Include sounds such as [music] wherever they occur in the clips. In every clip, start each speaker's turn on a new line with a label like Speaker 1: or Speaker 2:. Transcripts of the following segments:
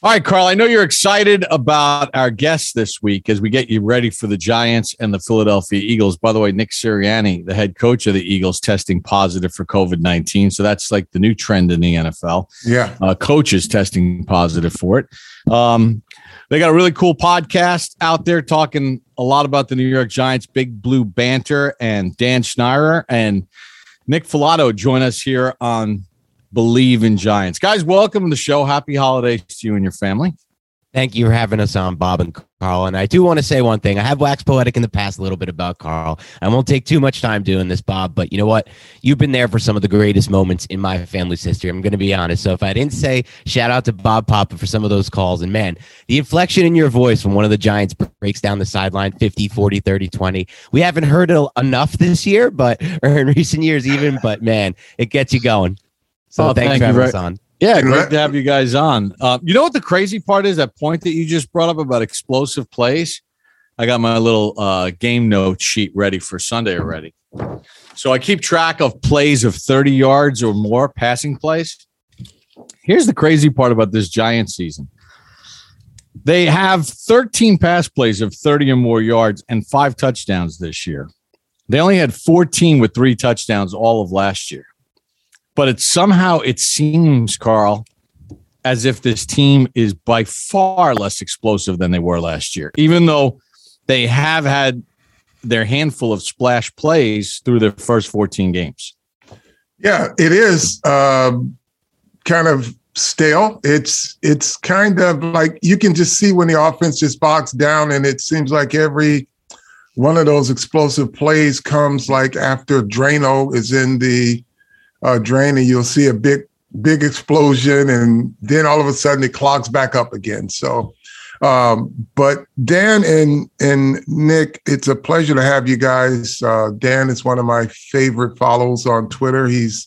Speaker 1: All right, Carl, I know you're excited about our guest this week as we get you ready for the Giants and the Philadelphia Eagles. By the way, Nick Sirianni, the head coach of the Eagles, testing positive for COVID 19. So that's like the new trend in the NFL.
Speaker 2: Yeah.
Speaker 1: Uh, coaches testing positive for it. Um, they got a really cool podcast out there talking a lot about the New York Giants, Big Blue Banter, and Dan Schneider and Nick Falato join us here on BLEAV in Giants. Guys, welcome to the show. Happy holidays to you and your family.
Speaker 3: Thank you for having us on, Bob and Carl. And I do want to say one thing. I have waxed poetic in the past a little bit about Carl. I won't take too much time doing this, Bob, but you know what? You've been there for some of the greatest moments in my family's history. I'm going to be honest. So if I didn't say shout out to Bob Papa for some of those calls, and man, the inflection in your voice when one of the Giants breaks down the sideline 50, 40, 30, 20, we haven't heard it enough this year, but [laughs] or in recent years even, but man, it gets you going. So
Speaker 1: Oh,
Speaker 3: thanks
Speaker 1: thank
Speaker 3: for
Speaker 1: you
Speaker 3: having
Speaker 1: very-
Speaker 3: us on.
Speaker 1: Yeah, great to have you guys on. Uh, you know what the crazy part is? That point that you just brought up about explosive plays. I got my little uh, game note sheet ready for Sunday already. So I keep track of plays of 30 yards or more passing plays. Here's the crazy part about this Giant season. They have 13 pass plays of 30 or more yards and five touchdowns this year. They only had 14 with three touchdowns all of last year but it somehow it seems carl as if this team is by far less explosive than they were last year even though they have had their handful of splash plays through their first 14 games
Speaker 2: Yeah, it is um, kind of stale. It's it's kind of like you can just see when the offense just bogs down, and it seems like every one of those explosive plays comes like after Drano is in the uh, drain, and you'll see a big big explosion, and then all of a sudden it clogs back up again. So. Um, but Dan and and Nick, it's a pleasure to have you guys. Uh, Dan is one of my favorite follows on Twitter. He's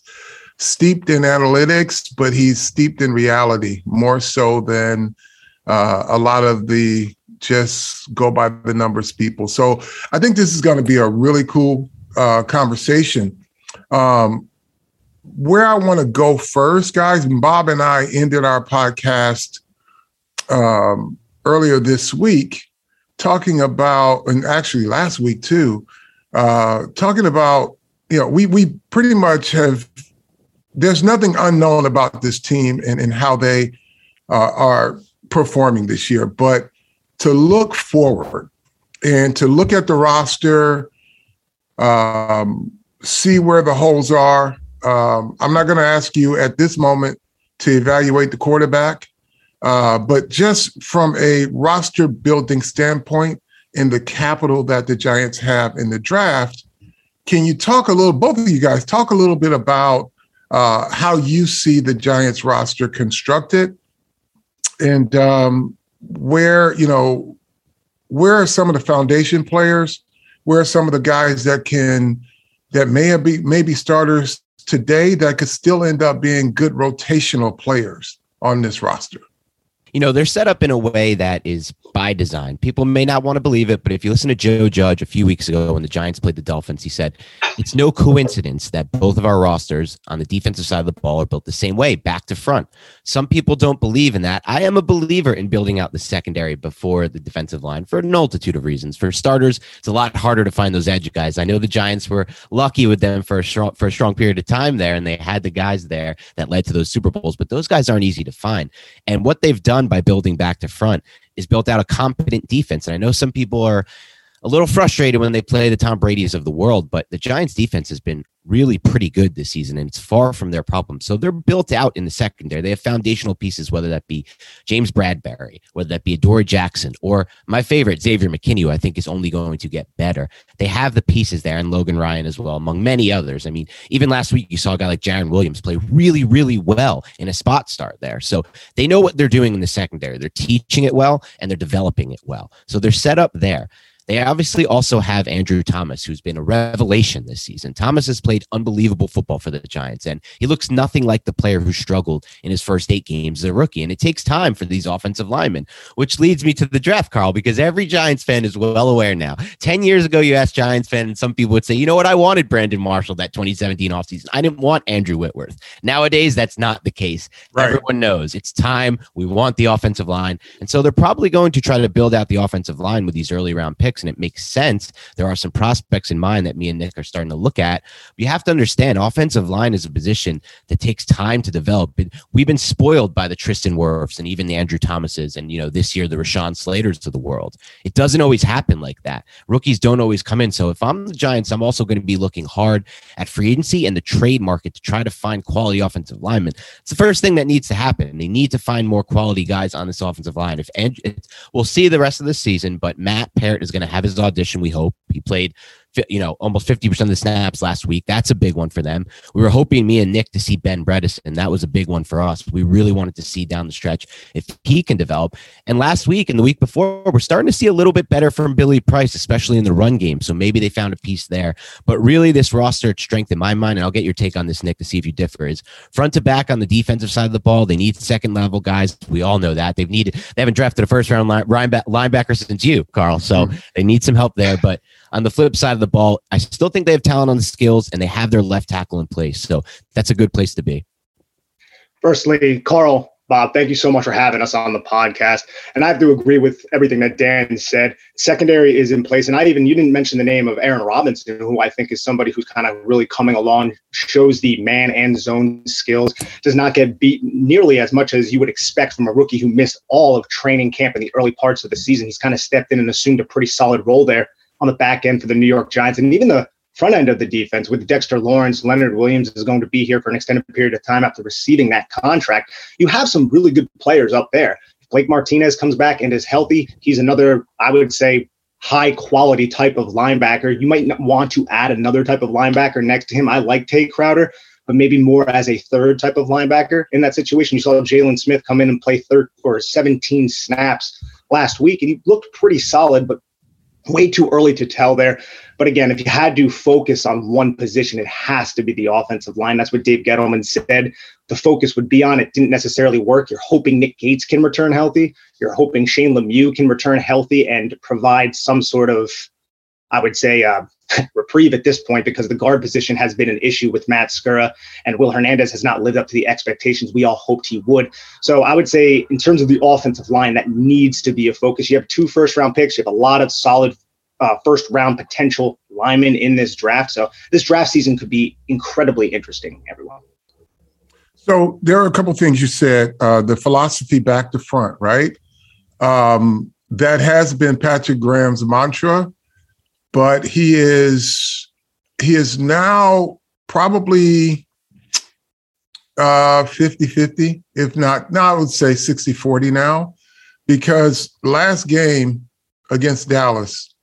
Speaker 2: steeped in analytics, but he's steeped in reality more so than uh, a lot of the just go by the numbers people. So I think this is going to be a really cool uh, conversation. Um, where I want to go first, guys, Bob and I ended our podcast um, earlier this week talking about, and actually last week too, uh, talking about, you know, we we pretty much have. There's nothing unknown about this team and, and how they uh, are performing this year, but to look forward and to look at the roster, um, see where the holes are. Um, I'm not going to ask you at this moment to evaluate the quarterback. Uh, but just from a roster building standpoint and the capital that the Giants have in the draft, can you talk a little, both of you guys, talk a little bit about uh, how you see the Giants roster constructed and um, where, you know, where are some of the foundation players? Where are some of the guys that can that may be maybe starters today that could still end up being good rotational players on this roster?
Speaker 3: You know, they're set up in a way that is by design. People may not want to believe it, but if you listen to Joe Judge a few weeks ago when the Giants played the Dolphins, he said, It's no coincidence that both of our rosters on the defensive side of the ball are built the same way, back to front. Some people don't believe in that. I am a believer in building out the secondary before the defensive line for a multitude of reasons. For starters, it's a lot harder to find those edge guys. I know the Giants were lucky with them for a strong, for a strong period of time there, and they had the guys there that led to those Super Bowls, but those guys aren't easy to find. And what they've done by building back to front is built out a competent defense. And I know some people are a little frustrated when they play the Tom Brady's of the world, but the Giants defense has been really pretty good this season and it's far from their problem. So they're built out in the secondary. They have foundational pieces, whether that be James Bradberry, whether that be Adoree Jackson, or my favorite, Xavier McKinney, who I think is only going to get better. They have the pieces there and Logan Ryan as well, among many others. I mean, even last week, you saw a guy like Jarren Williams play really, really well in a spot start there. So they know what they're doing in the secondary. They're teaching it well and they're developing it well. So they're set up there. They obviously also have Andrew Thomas, who's been a revelation this season. Thomas has played unbelievable football for the Giants, and he looks nothing like the player who struggled in his first eight games as a rookie. And it takes time for these offensive linemen, which leads me to the draft, Carl, because every Giants fan is well aware now. 10 years ago, you asked Giants fans, and some people would say, you know what, I wanted Brandon Marshall that 2017 offseason. I didn't want Andrew Whitworth. Nowadays, that's not the case. Right. Everyone knows it's time. We want the offensive line. And so they're probably going to try to build out the offensive line with these early round picks, and it makes sense. There are some prospects in mind that me and Nick are starting to look at. But you have to understand, offensive line is a position that takes time to develop. We've been spoiled by the Tristan Wirfs and even the Andrew Thomases, and you know this year the Rashawn Slaters of the world. It doesn't always happen like that. Rookies don't always come in. So if I'm the Giants, I'm also going to be looking hard at free agency and the trade market to try to find quality offensive linemen. It's the first thing that needs to happen. They need to find more quality guys on this offensive line. If Andrew, we'll see the rest of the season, but Matt Peart is going to have his audition. We hope he played you know, almost 50% of the snaps last week. That's a big one for them. We were hoping, me and Nick, to see Ben Bredeson. That was a big one for us. We really wanted to see down the stretch if he can develop. And last week and the week before, we're starting to see a little bit better from Billy Price, especially in the run game. So maybe they found a piece there. But really, this roster strength in my mind, and I'll get your take on this, Nick, to see if you differ, is front to back on the defensive side of the ball. They need second level guys. We all know that. They've needed, they haven't drafted a first round linebacker since you, Carl. So mm-hmm. they need some help there. But on the flip side of the ball, I still think they have talent on the skills and they have their left tackle in place. So that's a good place to be.
Speaker 4: Firstly, Carl, Bob, thank you so much for having us on the podcast. And I have to agree with everything that Dan said. Secondary is in place. And I even, you didn't mention the name of Aaron Robinson, who I think is somebody who's kind of really coming along, shows the man and zone skills, does not get beat nearly as much as you would expect from a rookie who missed all of training camp in the early parts of the season. He's kind of stepped in and assumed a pretty solid role there on the back end for the New York Giants. And even the front end of the defense with Dexter Lawrence, Leonard Williams is going to be here for an extended period of time after receiving that contract. You have some really good players up there. Blake Martinez comes back and is healthy, he's another, I would say, high quality type of linebacker. You might want to add another type of linebacker next to him. I like Tae Crowder, but maybe more as a third type of linebacker in that situation. You saw Jalen Smith come in and play third or 17 snaps last week, and he looked pretty solid, but way too early to tell there. But again, if you had to focus on one position, it has to be the offensive line. That's what Dave Gettleman said. The focus would be on it. Didn't necessarily work. You're hoping Nick Gates can return healthy. You're hoping Shane Lemieux can return healthy and provide some sort of, I would say, uh, reprieve at this point because the guard position has been an issue with Matt Skura and Will Hernandez has not lived up to the expectations we all hoped he would. So I would say in terms of the offensive line, that needs to be a focus. You have two first round picks. You have a lot of solid uh, first round potential linemen in this draft. So this draft season could be incredibly interesting, everyone.
Speaker 2: So there are a couple things you said. Uh, the philosophy back to front, right? Um, that has been Patrick Graham's mantra but he is he is now probably uh 50-50 if not now i would say 60-40 now because last game against dallas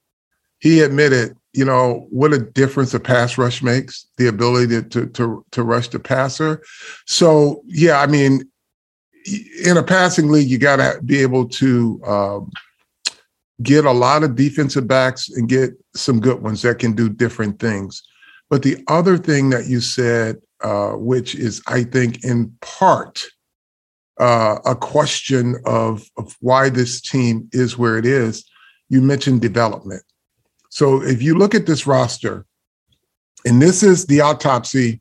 Speaker 2: he admitted you know what a difference a pass rush makes the ability to to to rush the passer. So yeah i mean in a passing league you got to be able to um, get a lot of defensive backs and get some good ones that can do different things. But the other thing that you said, uh, which is, I think, in part uh, a question of, of why this team is where it is, you mentioned development. So if you look at this roster, and this is the autopsy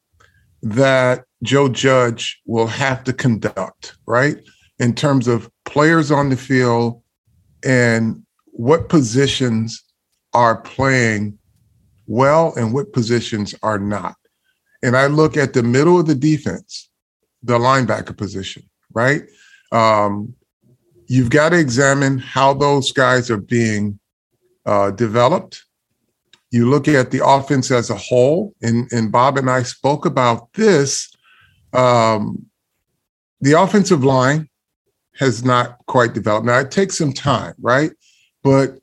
Speaker 2: that Joe Judge will have to conduct, right? In terms of players on the field and what positions are playing well and what positions are not. And I look at the middle of the defense, the linebacker position, right? Um, you've got to examine how those guys are being uh, developed. You look at the offense as a whole, and, and Bob and I spoke about this. Um, the offensive line has not quite developed. Now, it takes some time, right? But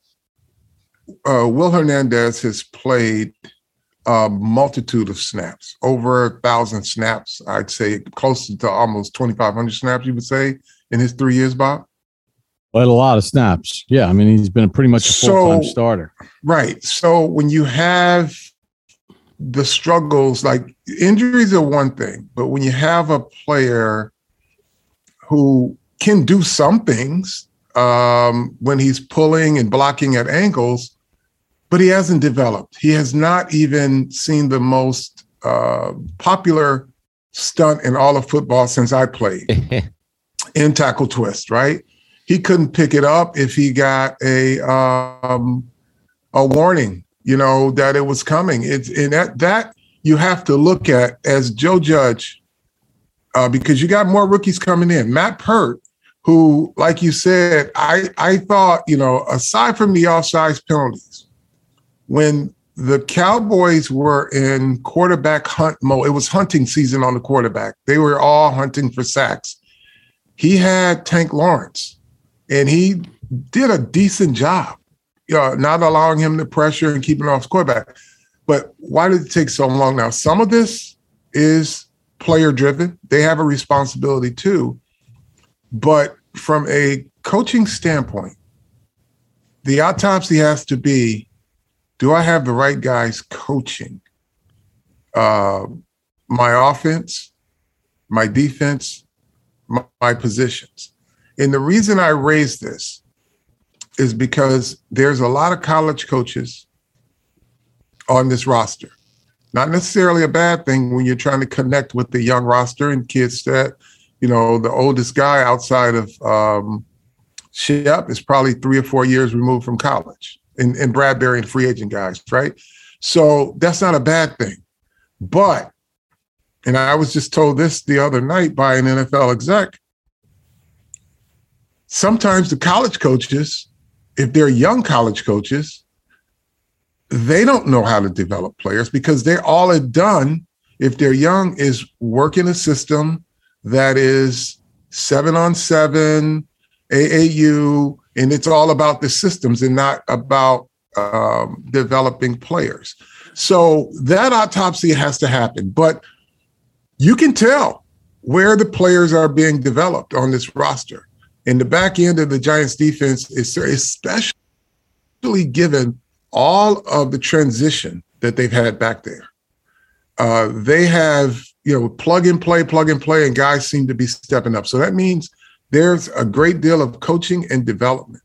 Speaker 2: uh, Will Hernandez has played a multitude of snaps, over a thousand snaps. I'd say close to almost 2,500 snaps, you would say, in his three years, Bob?
Speaker 1: Played a lot of snaps. Yeah. I mean, he's been pretty much a full time so, starter.
Speaker 2: Right. So when you have the struggles, like injuries are one thing, but when you have a player who can do some things um, when he's pulling and blocking at angles, but he hasn't developed. He has not even seen the most uh, popular stunt in all of football since I played [laughs] in tackle twist. Right? He couldn't pick it up if he got a um, a warning, you know, that it was coming. It's and that that you have to look at as Joe Judge, uh, because you got more rookies coming in. Matt Peart who, like you said, I, I thought, you know, aside from the offsides penalties, when the Cowboys were in quarterback hunt mode, it was hunting season on the quarterback. They were all hunting for sacks. He had Tank Lawrence, and he did a decent job, uh, not allowing him the pressure and keeping off quarterback. But why did it take so long now? Some of this is player driven. They have a responsibility too. But from a coaching standpoint, the autopsy has to be do I have the right guys coaching uh, my offense, my defense, my, my positions? And the reason I raise this is because there's a lot of college coaches on this roster. Not necessarily a bad thing when you're trying to connect with the young roster and kids that you know, the oldest guy outside of um, Shep is probably three or four years removed from college, and, and Bradberry and free agent guys, right? So that's not a bad thing. But, and I was just told this the other night by an NFL exec, sometimes the college coaches, if they're young college coaches, they don't know how to develop players because they all had done, if they're young, is work in a system that is seven on seven, AAU, and it's all about the systems and not about um, developing players. So that autopsy has to happen. But you can tell where the players are being developed on this roster. And the back end of the Giants defense is especially given all of the transition that they've had back there. Uh, they have you know, plug and play, plug and play, and guys seem to be stepping up. So that means there's a great deal of coaching and development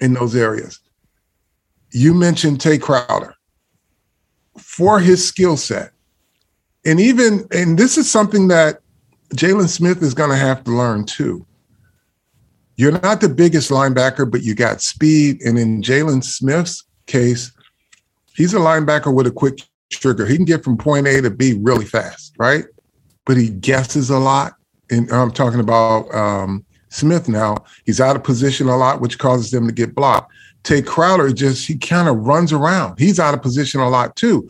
Speaker 2: in those areas. You mentioned Tae Crowder for his skill set. And even, and this is something that Jalen Smith is going to have to learn too. You're not the biggest linebacker, but you got speed. And in Jalen Smith's case, he's a linebacker with a quick trigger. He can get from point A to B really fast, right? But he guesses a lot. And I'm talking about um, Smith now. He's out of position a lot, which causes them to get blocked. Tae Crowder just, he kind of runs around. He's out of position a lot too.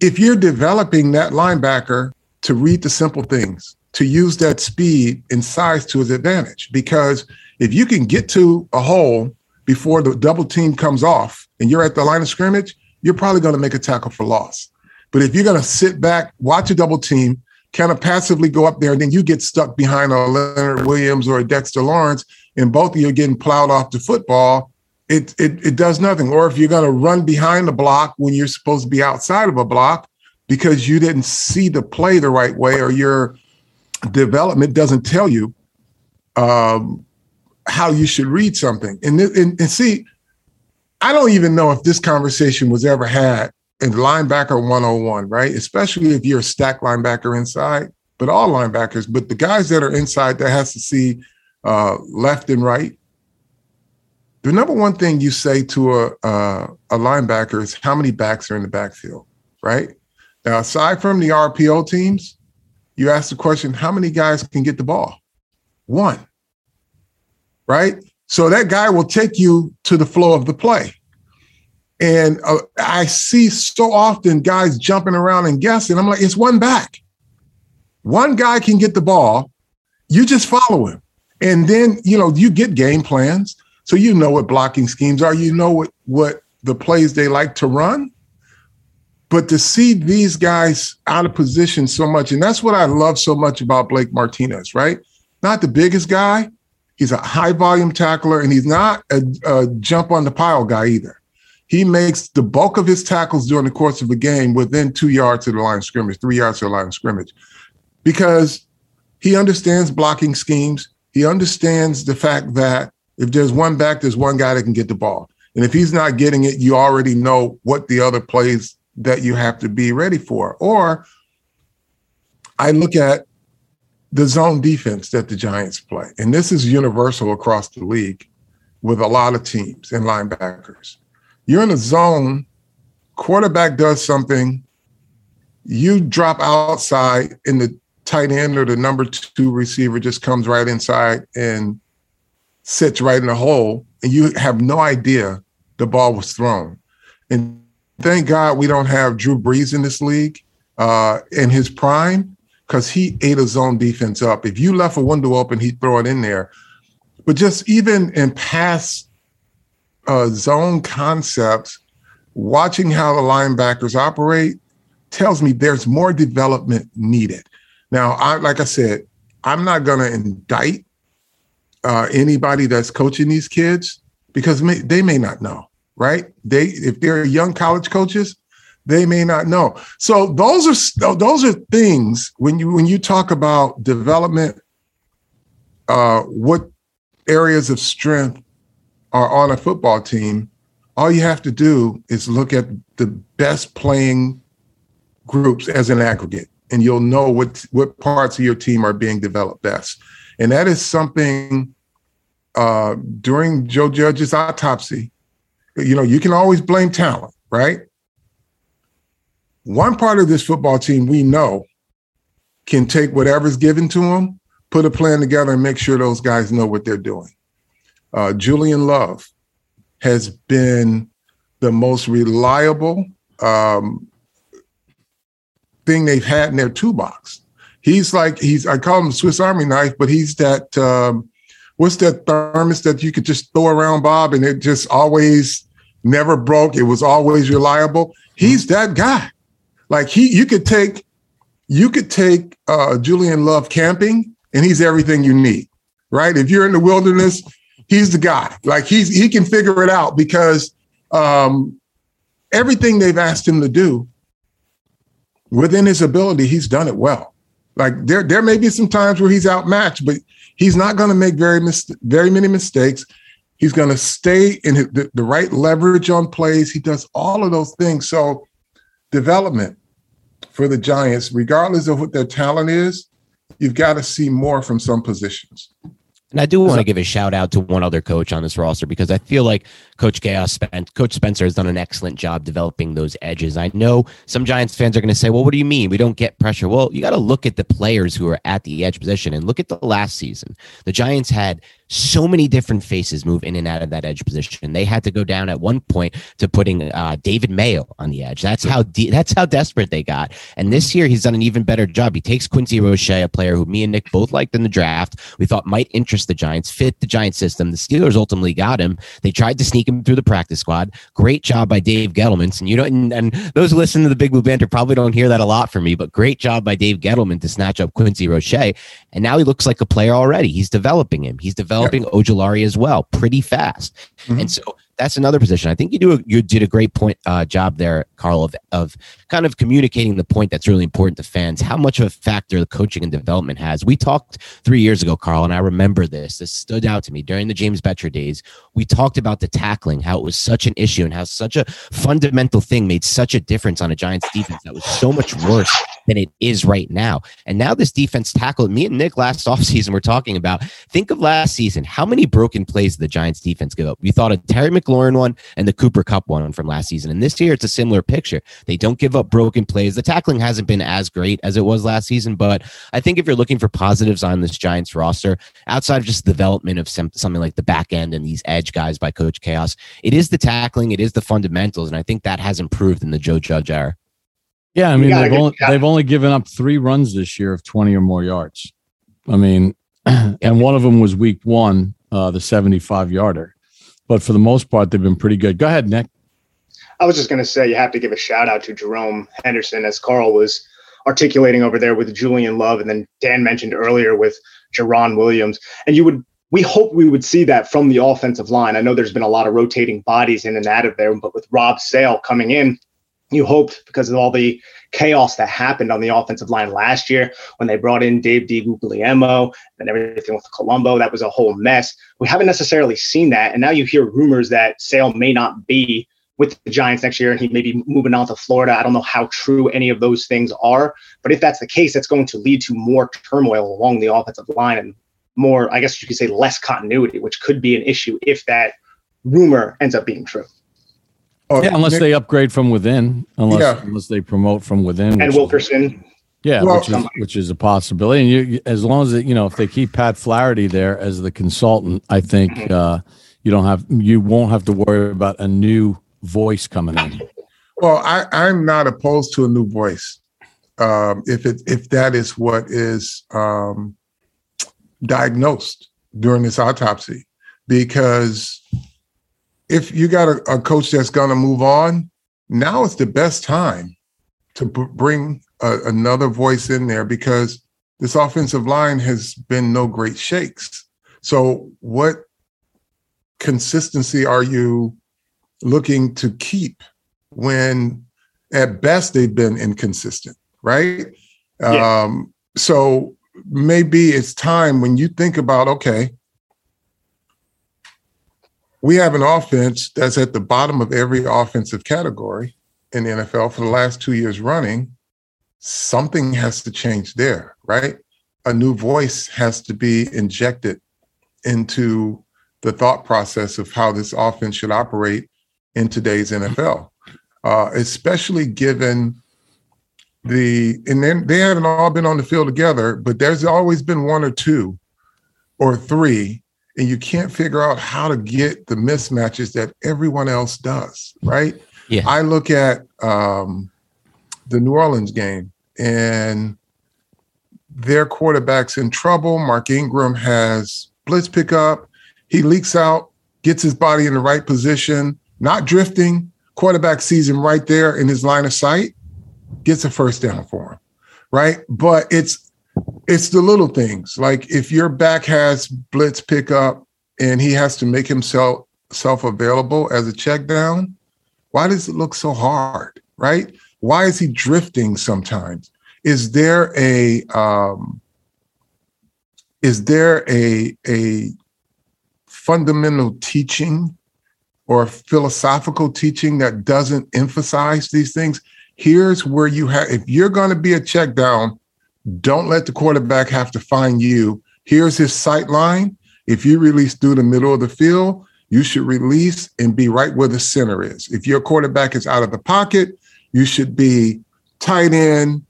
Speaker 2: If you're developing that linebacker to read the simple things, to use that speed and size to his advantage, because if you can get to a hole before the double team comes off and you're at the line of scrimmage, you're probably going to make a tackle for loss. But if you're going to sit back, watch a double team, kind of passively go up there, and then you get stuck behind a Leonard Williams or a Dexter Lawrence, and both of you are getting plowed off the football, it, it it does nothing. Or if you're going to run behind the block when you're supposed to be outside of a block because you didn't see the play the right way, or your development doesn't tell you um, how you should read something. And, and and see, I don't even know if this conversation was ever had in linebacker 101, right? Especially if you're a stack linebacker inside, but all linebackers, but the guys that are inside that has to see uh, left and right the number one thing you say to a, a, a linebacker is how many backs are in the backfield, right? Now, aside from the RPO teams, you ask the question, how many guys can get the ball? One, right? So that guy will take you to the flow of the play. And uh, I see so often guys jumping around and guessing. I'm like, it's one back. One guy can get the ball. You just follow him. And then, you know, you get game plans. So you know what blocking schemes are. You know what what the plays they like to run. But to see these guys out of position so much, and that's what I love so much about Blake Martinez, right? Not the biggest guy. He's a high volume tackler, and he's not a, a jump on the pile guy either. He makes the bulk of his tackles during the course of a game within two yards of the line of scrimmage, three yards of the line of scrimmage, because he understands blocking schemes. He understands the fact that if there's one back, there's one guy that can get the ball. And if he's not getting it, you already know what the other plays that you have to be ready for. Or I look at the zone defense that the Giants play. And this is universal across the league with a lot of teams and linebackers. You're in a zone, quarterback does something, you drop outside, and the tight end or the number two receiver just comes right inside and sits right in the hole and you have no idea the ball was thrown. And thank God we don't have Drew Brees in this league uh, in his prime because he ate a zone defense up. If you left a window open, he'd throw it in there. But just even in past uh, zone concepts, watching how the linebackers operate tells me there's more development needed. Now, I, like I said, I'm not going to indict uh, anybody that's coaching these kids because may, they may not know, right? They if they're young college coaches, they may not know. So those are those are things when you when you talk about development, uh, what areas of strength are on a football team. All you have to do is look at the best playing groups as an aggregate, and you'll know what what parts of your team are being developed best. And that is something uh, during Joe Judge's autopsy, you know, you can always blame talent, right? One part of this football team we know can take whatever's given to them, put a plan together, and make sure those guys know what they're doing. Uh, Julian Love has been the most reliable um, thing they've had in their toolbox. He's like he's I call him Swiss Army knife, but he's that um, what's that thermos that you could just throw around, Bob, and it just always never broke. It was always reliable. He's that guy. Like he, you could take, you could take uh, Julian Love camping, and he's everything you need, right? If you're in the wilderness, he's the guy. Like he's he can figure it out because um, everything they've asked him to do within his ability, he's done it well. Like there, there may be some times where he's outmatched, but He's not going to make very mis- very many mistakes. He's going to stay in the, the right leverage on plays. He does all of those things. So, development for the Giants, regardless of what their talent is, you've got to see more from some positions.
Speaker 3: And I do want to give a shout out to one other coach on this roster because I feel like Coach Chaos spent Coach Spencer has done an excellent job developing those edges. I know some Giants fans are going to say, "Well, what do you mean we don't get pressure?" Well, you got to look at the players who are at the edge position and look at the last season. The Giants had so many different faces move in and out of that edge position. They had to go down at one point to putting uh, David Mayo on the edge. That's how de- that's how desperate they got. And this year, he's done an even better job. He takes Quincy Roche, a player who me and Nick both liked in the draft. We thought might interest the Giants, fit the Giants system. The Steelers ultimately got him. They tried to sneak him through the practice squad. Great job by Dave Gettleman. And you know, and, and those who listen to the Big Blue Banter probably don't hear that a lot from me, but great job by Dave Gettleman to snatch up Quincy Roche. And now he looks like a player already. He's developing him. He's developing yeah. Ojulari as well, pretty fast. Mm-hmm. And so that's another position. I think you do a, you did a great point uh, job there, Carl, of of kind of communicating the point that's really important to fans. How much of a factor the coaching and development has. We talked three years ago, Carl, and I remember this. This stood out to me during the James Bettcher days. We talked about the tackling, how it was such an issue, and how such a fundamental thing made such a difference on a Giants defense that was so much worse than it is right now. And now this defense tackled me and Nick last [laughs] offseason. We're talking about. Think of last season. How many broken plays the Giants defense give up? We thought of Terry McLaurin one and the Cooper Kupp one from last season. And this year, it's a similar picture. They don't give up broken plays. The tackling hasn't been as great as it was last season, but I think if you're looking for positives on this Giants roster, outside of just the development of some, something like the back end and these edge guys by Coach Chaos, it is the tackling, it is the fundamentals, and I think that has improved in the Joe Judge era.
Speaker 1: Yeah, I mean they've only, they've only given up three runs this year of twenty or more yards. I mean, [clears throat] and one of them was week one, uh, the seventy-five yarder but for the most part, they've been pretty good. Go ahead, Nick.
Speaker 4: I was just going to say you have to give a shout out to Jerome Henderson, as Carl was articulating over there with Julian Love, and then Dan mentioned earlier with Jarren Williams. And you would, we hope we would see that from the offensive line. I know there's been a lot of rotating bodies in and out of there, but with Rob Sale coming in, you hoped because of all the chaos that happened on the offensive line last year when they brought in Dave DiGuglielmo and everything with Colombo. That was a whole mess. We haven't necessarily seen that. And now you hear rumors that Sale may not be with the Giants next year and he may be moving on to Florida. I don't know how true any of those things are. But if that's the case, that's going to lead to more turmoil along the offensive line and more, I guess you could say, less continuity, which could be an issue if that rumor ends up being true.
Speaker 1: Oh, yeah, unless Nick, they upgrade from within, unless yeah. unless they promote from within.
Speaker 4: And Wilkerson.
Speaker 1: yeah, well, which is which is a possibility. And you, as long as it, you know, if they keep Pat Flaherty there as the consultant, I think mm-hmm. uh, you don't have you won't have to worry about a new voice coming in.
Speaker 2: Well, I, I'm not opposed to a new voice. Um, if it if that is what is um, diagnosed during this autopsy, because if you got a, a coach that's going to move on, now is the best time to b- bring a, another voice in there because this offensive line has been no great shakes. So, what consistency are you looking to keep when at best they've been inconsistent, right? Yeah. Um, so, maybe it's time when you think about, okay, we have an offense that's at the bottom of every offensive category in the NFL for the last two years running. Something has to change there, right? A new voice has to be injected into the thought process of how this offense should operate in today's NFL, uh, especially given the and then they haven't all been on the field together, but there's always been one or two or three and you can't figure out how to get the mismatches that everyone else does, right? Yeah. I look at um, the New Orleans game and their quarterback's in trouble. Mark Ingram has blitz pickup. He leaks out, gets his body in the right position, not drifting. Quarterback sees him right there in his line of sight, gets a first down for him, right? But it's it's the little things. Like if your back has blitz pickup and he has to make himself self available as a check down why does it look so hard right? Why is he drifting sometimes? Is there a um, is there a a fundamental teaching or philosophical teaching that doesn't emphasize these things? Here's where you have if you're going to be a check down don't let the quarterback have to find you. Here's his sight line. If you release through the middle of the field, you should release and be right where the center is. If your quarterback is out of the pocket, you should be tight end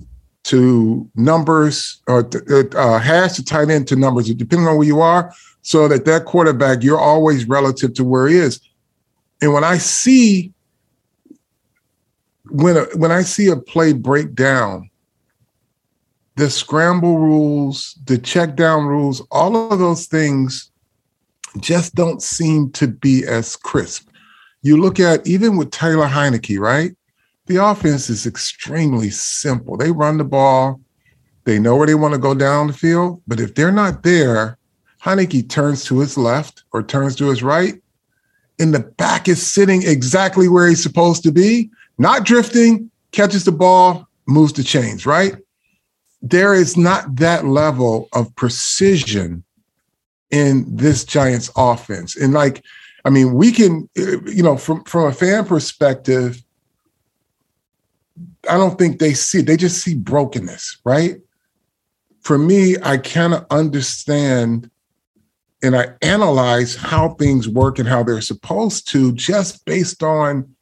Speaker 2: to numbers or uh, hash to tight end to numbers, depending on where you are, so that that quarterback, you're always relative to where he is. And when I see when a, when I see a play break down the scramble rules, the check down rules, all of those things just don't seem to be as crisp. You look at even with Taylor Heinicke, right? The offense is extremely simple. They run the ball, they know where they want to go down the field, but if they're not there, Heinicke turns to his left or turns to his right, in the back is sitting exactly where he's supposed to be, not drifting, catches the ball, moves the chains, right? There is not that level of precision in this Giants offense. And like, I mean, we can, you know, from from a fan perspective, I don't think they see they just see brokenness, right? For me, I kind of understand and I analyze how things work and how they're supposed to just based on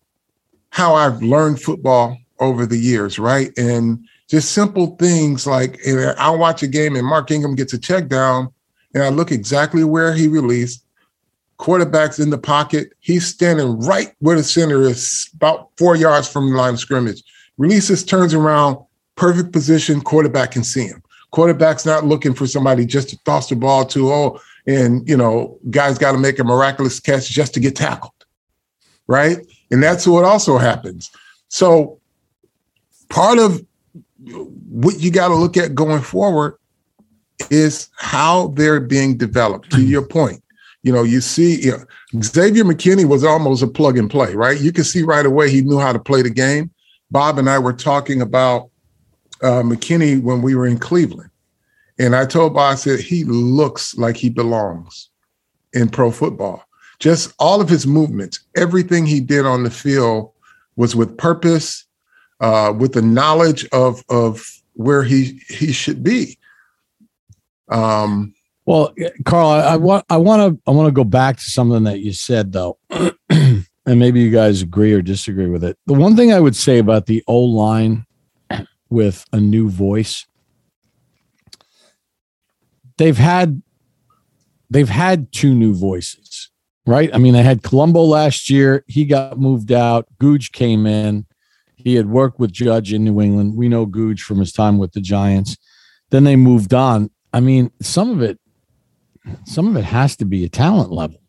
Speaker 2: how I've learned football over the years, right? And just simple things like I'll watch a game and Mark Ingram gets a check down and I look exactly where he released. Quarterback's in the pocket. He's standing right where the center is, about four yards from the line of scrimmage. Releases, turns around, perfect position. Quarterback can see him. Quarterback's not looking for somebody just to toss the ball to. Oh, and you know, guys got to make a miraculous catch just to get tackled, right? And that's what also happens. So, part of what you got to look at going forward is how they're being developed. To your point, you know, you see, you know, Xavier McKinney was almost a plug and play, right? You can see right away he knew how to play the game. Bob and I were talking about uh, McKinney when we were in Cleveland. And I told Bob, I said, he looks like he belongs in pro football. Just all of his movements, everything he did on the field was with purpose, uh, with the knowledge of of where he he should be.
Speaker 1: Um, well, Carl, I, want I want to I want to go back to something that you said though, [clears throat] and maybe you guys agree or disagree with it. The one thing I would say about the O line [clears throat] with a new voice they've had they've had two new voices, right? I mean, they had Colombo last year. He got moved out. Googe came in. He had worked with Judge in New England. We know Googe from his time with the Giants. Then they moved on. I mean, some of it, some of it has to be a talent level.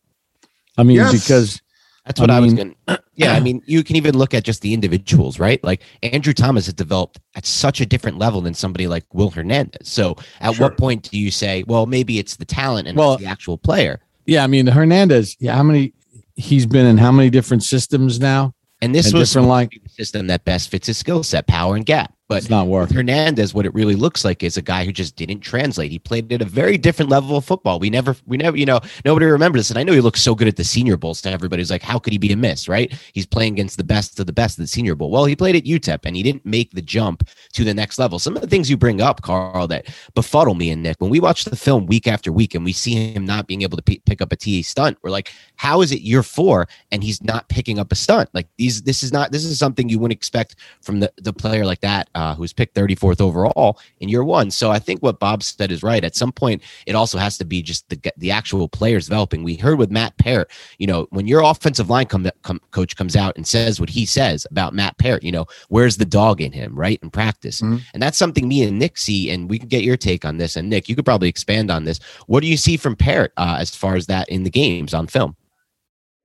Speaker 1: I mean, yes. because
Speaker 3: that's what I, mean, I was going. Yeah. I mean, you can even look at just the individuals, right? Like Andrew Thomas has developed at such a different level than somebody like Will Hernandez. So at sure. what point do you say, well, maybe it's the talent and well, the actual player?
Speaker 1: Yeah. I mean, Hernandez, yeah, how many, he's been in how many different systems now?
Speaker 3: And this and was like the system that best fits his skill set, power and gap. But
Speaker 1: it's not working.
Speaker 3: Hernandez, what it really looks like is a guy who just didn't translate. He played at a very different level of football. We never, we never, you know, nobody remembers this. And I know he looks so good at the Senior Bowls to everybody's like, how could he be a miss, right? He's playing against the best of the best of the Senior Bowl. Well, he played at UTEP and he didn't make the jump to the next level. Some of the things you bring up, Carl, that befuddle me and Nick, when we watch the film week after week and we see him not being able to p- pick up a TA stunt, we're like, how is it year four and he's not picking up a stunt? Like these, this is not, this is something you wouldn't expect from the, the player like that uh, who's picked 34th overall in year one. So I think what Bob said is right. At some point, it also has to be just the the actual players developing. We heard with Matt Peart, you know, when your offensive line come, come, coach comes out and says what he says about Matt Peart, you know, where's the dog in him, right? In practice. Mm-hmm. And that's something me and Nick see, and we can get your take on this. And Nick, you could probably expand on this. What do you see from Peart uh, as far as that in the games on film?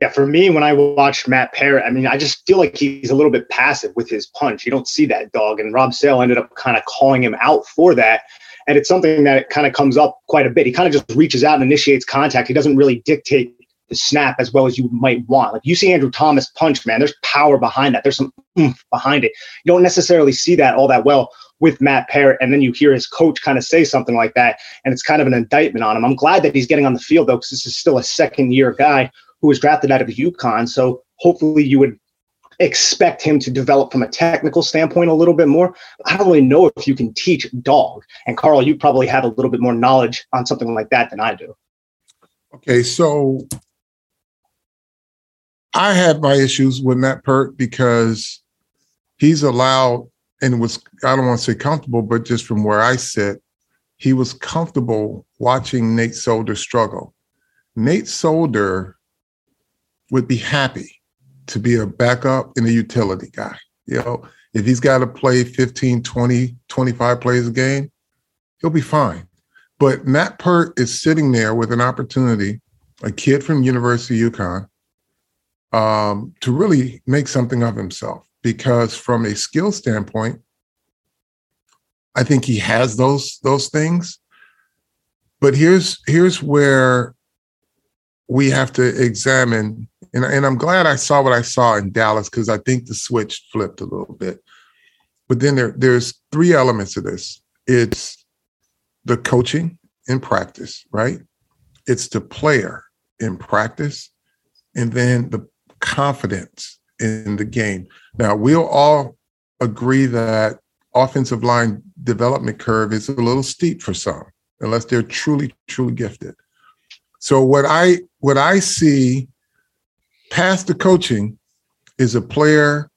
Speaker 4: Yeah, for me, when I watch Matt Peart, I mean, I just feel like he's a little bit passive with his punch. You don't see that dog, and Rob Sale ended up kind of calling him out for that. And it's something that kind of comes up quite a bit. He kind of just reaches out and initiates contact. He doesn't really dictate the snap as well as you might want. Like you see Andrew Thomas punch, man, there's power behind that. There's some oomph behind it. You don't necessarily see that all that well with Matt Peart. And then you hear his coach kind of say something like that, and it's kind of an indictment on him. I'm glad that he's getting on the field, though, because this is still a second year guy who was drafted out of UConn. So hopefully you would expect him to develop from a technical standpoint a little bit more. I don't really know if you can teach dog. And Carl, you probably have a little bit more knowledge on something like that than I do.
Speaker 2: Okay, so I had my issues with Matt Peart because he's allowed and was I don't want to say comfortable, but just from where I sit, he was comfortable watching Nate Solder struggle. Nate Solder would be happy to be a backup and a utility guy. You know, if he's got to play 15, 20, 25 plays a game, he'll be fine. But Matt Peart is sitting there with an opportunity, a kid from University of UConn, um, to really make something of himself. Because from a skill standpoint, I think he has those those things. But here's here's where we have to examine and, and I'm glad I saw what I saw in Dallas because I think the switch flipped a little bit. But then there, there's three elements of this. It's the coaching in practice, right? It's the player in practice, and then the confidence in the game. Now, we'll all agree that offensive line development curve is a little steep for some, unless they're truly, truly gifted. So what I what I see past the coaching is a player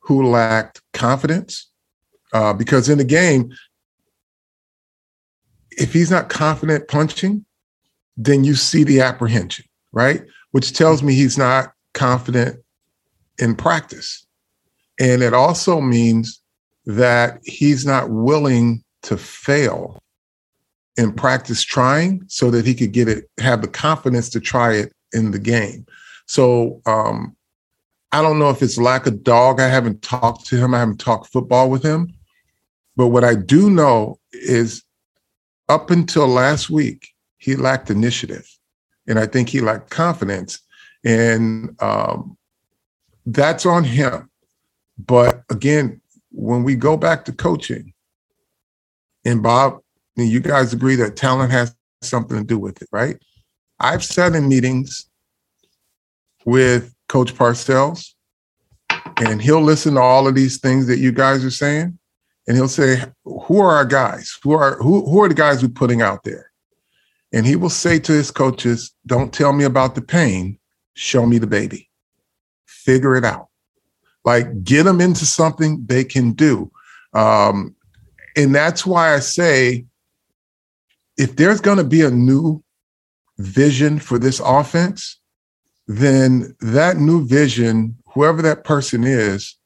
Speaker 2: who lacked confidence uh, because in the game, if he's not confident punching, then you see the apprehension, right? Which tells me he's not confident in practice. And it also means that he's not willing to fail in practice trying so that he could get it, have the confidence to try it in the game. So um, I don't know if it's lack of dog. I haven't talked to him. I haven't talked football with him. But what I do know is up until last week, he lacked initiative. And I think he lacked confidence. And um, that's on him. But again, when we go back to coaching, and Bob, you guys agree that talent has something to do with it, right? I've sat in meetings with Coach Parcells, and he'll listen to all of these things that you guys are saying, and he'll say, "Who are our guys? Who are who, who are the guys we're putting out there?" And he will say to his coaches, "Don't tell me about the pain. Show me the baby. Figure it out. Like get them into something they can do." Um, and that's why I say, if there's going to be a new vision for this offense, then that new vision, whoever that person is,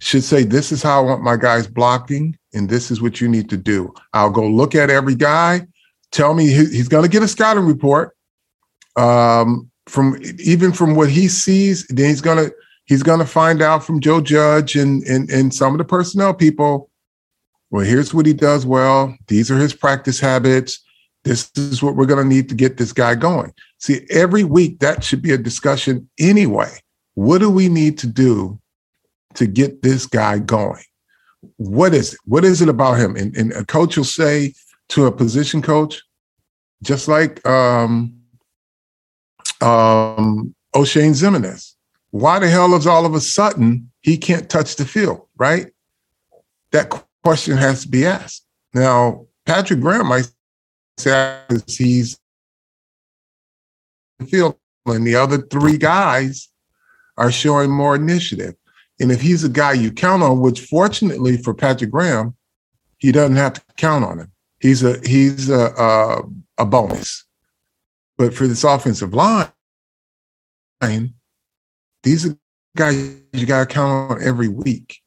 Speaker 2: should say, This is how I want my guys blocking, and this is what you need to do. I'll go look at every guy, tell me he's going to get a scouting report. Um, from even from what he sees, then he's gonna he's gonna find out from Joe Judge and and and some of the personnel people. Well, here's what he does well. These are his practice habits. This is what we're going to need to get this guy going. See, every week that should be a discussion anyway. What do we need to do to get this guy going? What is it? What is it about him? And, and a coach will say to a position coach, just like um, um, Oshane Ximines, why the hell is all of a sudden he can't touch the field, right? That question has to be asked. Now, Patrick Graham might says he's field, and the other three guys are showing more initiative. And if he's a guy you count on, which fortunately for Patrick Graham, he doesn't have to count on him. He's a he's a a, a bonus. But for this offensive line, these are guys you got to count on every week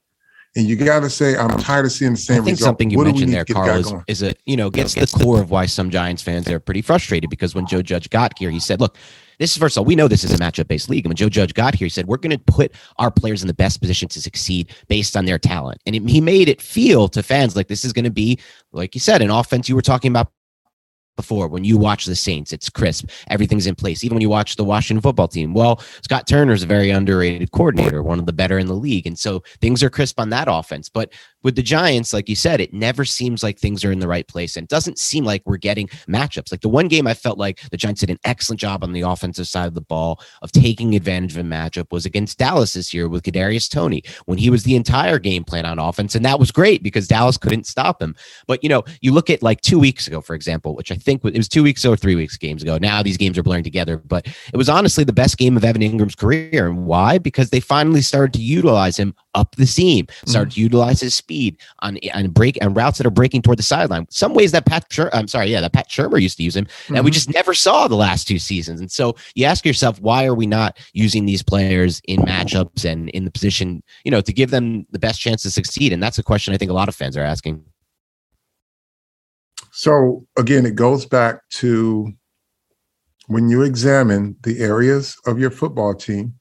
Speaker 2: and you got to say, I'm tired of seeing the same.
Speaker 3: I think
Speaker 2: result.
Speaker 3: something you
Speaker 2: What do we
Speaker 3: mentioned there,
Speaker 2: to get the
Speaker 3: Carl, is,
Speaker 2: going?
Speaker 3: is a you know gets the core of why some Giants fans are pretty frustrated because when Joe Judge got here, he said, "Look, this is first of all, we know this is a matchup based league, and when Joe Judge got here, he said we're going to put our players in the best position to succeed based on their talent, and it, he made it feel to fans like this is going to be, like you said, an offense you were talking about." Before, when you watch the Saints, it's crisp. Everything's in place. Even when you watch the Washington football team, well, Scott Turner's a very underrated coordinator, one of the better in the league. And so things are crisp on that offense. But with the Giants, like you said, it never seems like things are in the right place. And it doesn't seem like we're getting matchups. Like the one game I felt like the Giants did an excellent job on the offensive side of the ball of taking advantage of a matchup was against Dallas this year with Kadarius Toney when he was the entire game plan on offense. And that was great because Dallas couldn't stop him. But you know, you look at like two weeks ago, for example, which I think it was two weeks or three weeks games ago. Now these games are blurring together, but it was honestly the best game of Evan Engram's career. And why? Because they finally started to utilize him up the seam, mm. started to utilize his speed on on break and routes that are breaking toward the sideline. Some ways that Pat, Sher- I'm sorry, yeah, that Pat Shurmur used to use him, and we mm-hmm. just never saw the last two seasons. And so you ask yourself, why are we not using these players in matchups and in the position, you know, to give them the best chance to succeed? And that's a question I think a lot of fans are asking.
Speaker 2: So again, it goes back to when you examine the areas of your football team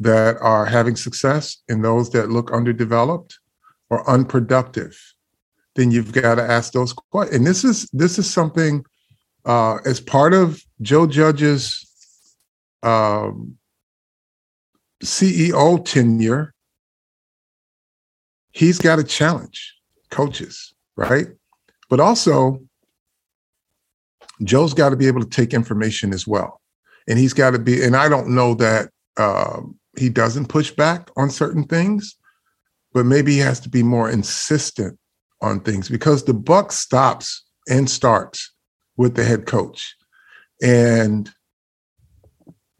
Speaker 2: that are having success and those that look underdeveloped or unproductive, then you've got to ask those questions. And this is this is something uh, as part of Joe Judge's um, CEO tenure, he's got to challenge coaches, right? But also, Joe's got to be able to take information as well. And he's got to be, and I don't know that um, he doesn't push back on certain things, but maybe he has to be more insistent on things because the buck stops and starts with the head coach. And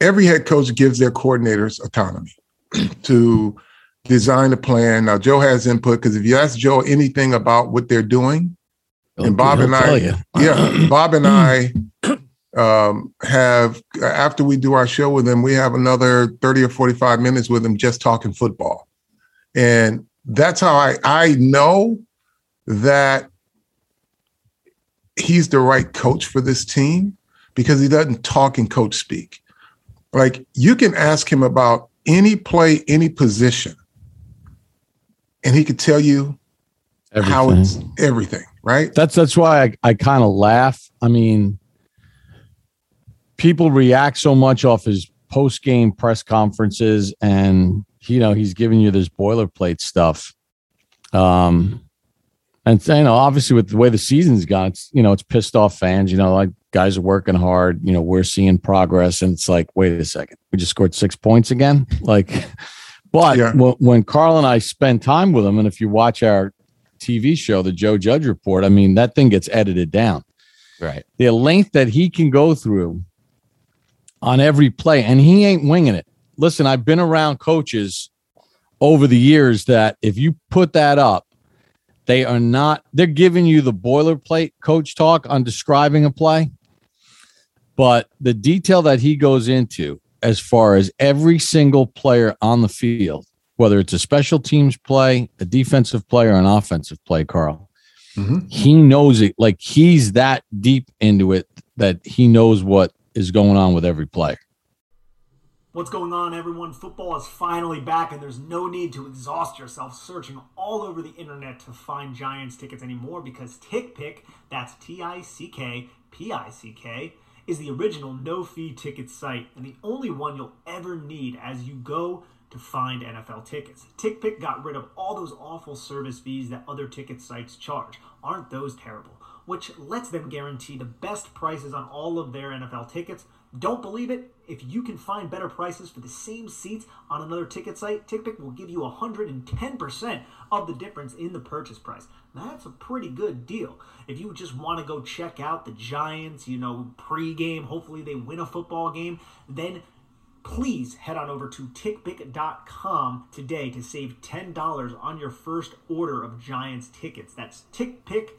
Speaker 2: every head coach gives their coordinators autonomy [clears throat] to design a plan. Now, Joe has input because if you ask Joe anything about what they're doing, and Bob and I, yeah, Bob and [clears throat] I um, have after we do our show with him, we have another thirty or forty-five minutes with him just talking football, and that's how I I know that he's the right coach for this team because he doesn't talk and coach speak. Like you can ask him about any play, any position, and he could tell you everything. how it's everything, right?
Speaker 1: That's that's why I, I kind of laugh. I mean, people react so much off his post game press conferences, and you know he's giving you this boilerplate stuff. Um, and you know, obviously with the way the season's gone, it's you know it's pissed off fans. You know, like guys are working hard. You know, we're seeing progress, and it's like, wait a second, we just scored six points again. [laughs] Like, but yeah. when Carl and I spend time with him, and if you watch our TV show, the Joe Judge Report, I mean, that thing gets edited down.
Speaker 3: Right.
Speaker 1: The length that he can go through on every play, and he ain't winging it. Listen, I've been around coaches over the years that if you put that up they are not, they're giving you the boilerplate coach talk on describing a play. But the detail that he goes into as far as every single player on the field, whether it's a special teams play, a defensive play, or an offensive play, Carl, mm-hmm. he knows it. Like he's that deep into it that he knows what is going on with every player.
Speaker 5: What's going on, everyone? Football is finally back, and there's no need to exhaust yourself searching all over the internet to find Giants tickets anymore because TickPick, that's T I C K P I C K, is the original no fee ticket site and the only one you'll ever need as you go to find NFL tickets. TickPick got rid of all those awful service fees that other ticket sites charge. Aren't those terrible? Which lets them guarantee the best prices on all of their NFL tickets don't believe it? If you can find better prices for the same seats on another ticket site, TickPick will give you 110% of the difference in the purchase price. That's a pretty good deal. If you just want to go check out the Giants, you know, pregame, hopefully they win a football game, then please head on over to tickpick.com today to save $10 on your first order of Giants tickets. That's tickpick.com.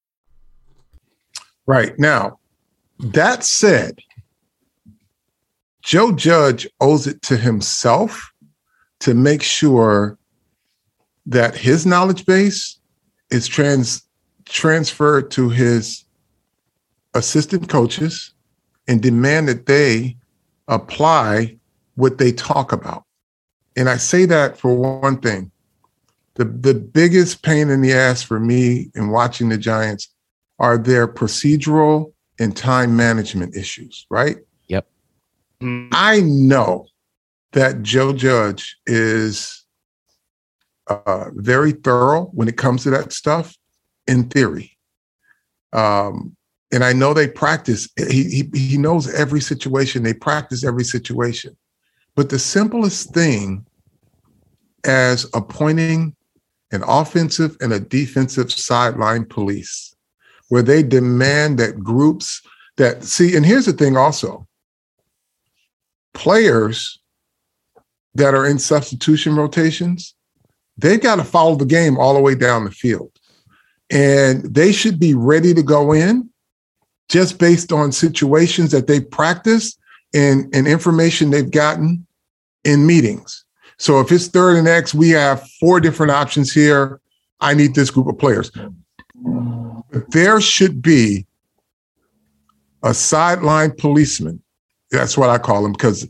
Speaker 2: Right. Now, that said, Joe Judge owes it to himself to make sure that his knowledge base is trans transferred to his assistant coaches and demand that they apply what they talk about. And I say that for one thing. The, the biggest pain in the ass for me in watching the Giants are there procedural and time management issues, right?
Speaker 3: Yep.
Speaker 2: I know that Joe Judge is uh, very thorough when it comes to that stuff in theory. Um, and I know they practice, he, he, he knows every situation, they practice every situation. But the simplest thing as appointing an offensive and a defensive sideline police, where they demand that groups that see, and here's the thing also players that are in substitution rotations, they've got to follow the game all the way down the field. And they should be ready to go in just based on situations that they practice and, and information they've gotten in meetings. So if it's third and X, we have four different options here. I need this group of players. There should be a sideline policeman. That's what I call them because,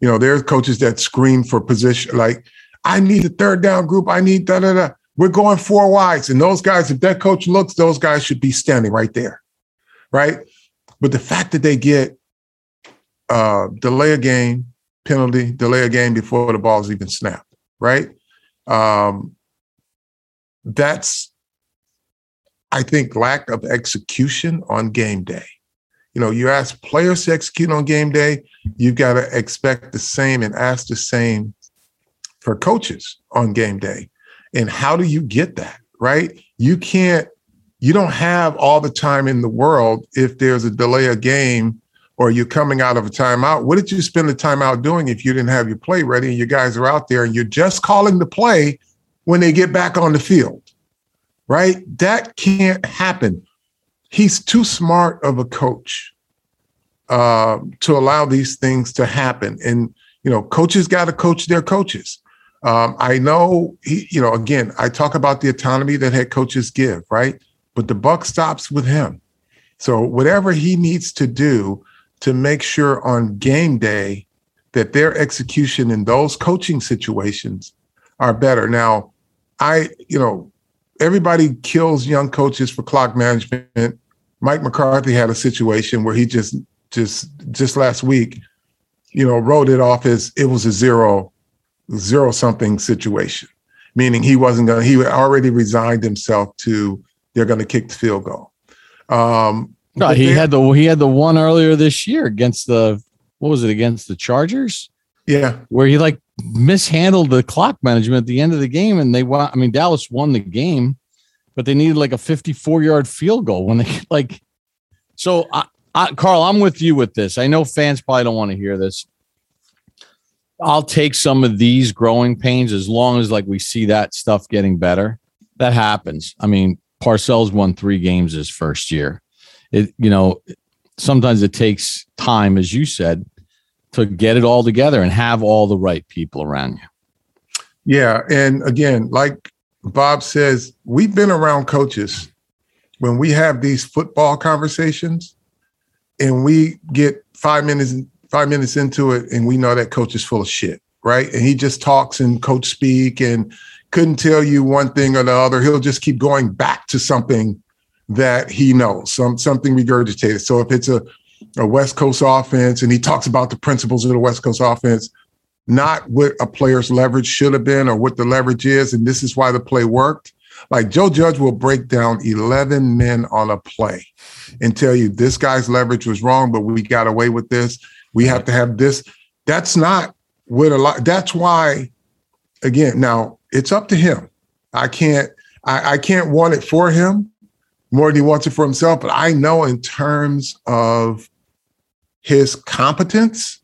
Speaker 2: you know, there's coaches that scream for position. Like, I need a third down group. I need da da da. We're going four wides. And those guys, if that coach looks, those guys should be standing right there. Right. But the fact that they get uh, delay a game, penalty, delay a game before the ball's even snapped, right? Um, that's, I think, lack of execution on game day. You know, you ask players to execute on game day, you've got to expect the same and ask the same for coaches on game day. And how do you get that, right? You can't, you don't have all the time in the world if there's a delay a game or you're coming out of a timeout. What did you spend the timeout doing if you didn't have your play ready and your guys are out there and you're just calling the play when they get back on the field? Right? That can't happen. He's too smart of a coach uh, to allow these things to happen. And, you know, coaches got to coach their coaches. Um, I know, he, you know, again, I talk about the autonomy that head coaches give, right? But the buck stops with him. So whatever he needs to do to make sure on game day that their execution in those coaching situations are better. Now, I, you know, everybody kills young coaches for clock management. Mike McCarthy had a situation where he just just just last week, you know, wrote it off as it was a zero zero something situation, meaning he wasn't going. to He already resigned himself to they're going to kick the field goal. Um,
Speaker 1: no, he had the he had the one earlier this year against the what was it against the Chargers?
Speaker 2: Yeah,
Speaker 1: where he like mishandled the clock management at the end of the game, and they won. I mean, Dallas won the game, but they needed like a 54 yard field goal when they [laughs] like. So, I, I, Carl, I'm with you with this. I know fans probably don't want to hear this. I'll take some of these growing pains as long as like we see that stuff getting better. That happens. I mean, Parcells won three games his first year it you know sometimes it takes time as you said to get it all together and have all the right people around you.
Speaker 2: Yeah and again like bob says we've been around coaches. When we have these football conversations and we get five minutes five minutes into it and we know that coach is full of shit right? And he just talks and coach speak and couldn't tell you one thing or the other. He'll just keep going back to something that he knows, some something regurgitated. So if it's a, a West Coast offense and he talks about the principles of the West Coast offense, not what a player's leverage should have been or what the leverage is, and this is why the play worked. Like Joe Judge will break down 11 men on a play and tell you this guy's leverage was wrong, but we got away with this. We have to have this. That's not what a lot. That's why, again, now it's up to him. I can't. I, I can't want it for him more than he wants it for himself. But I know in terms of his competence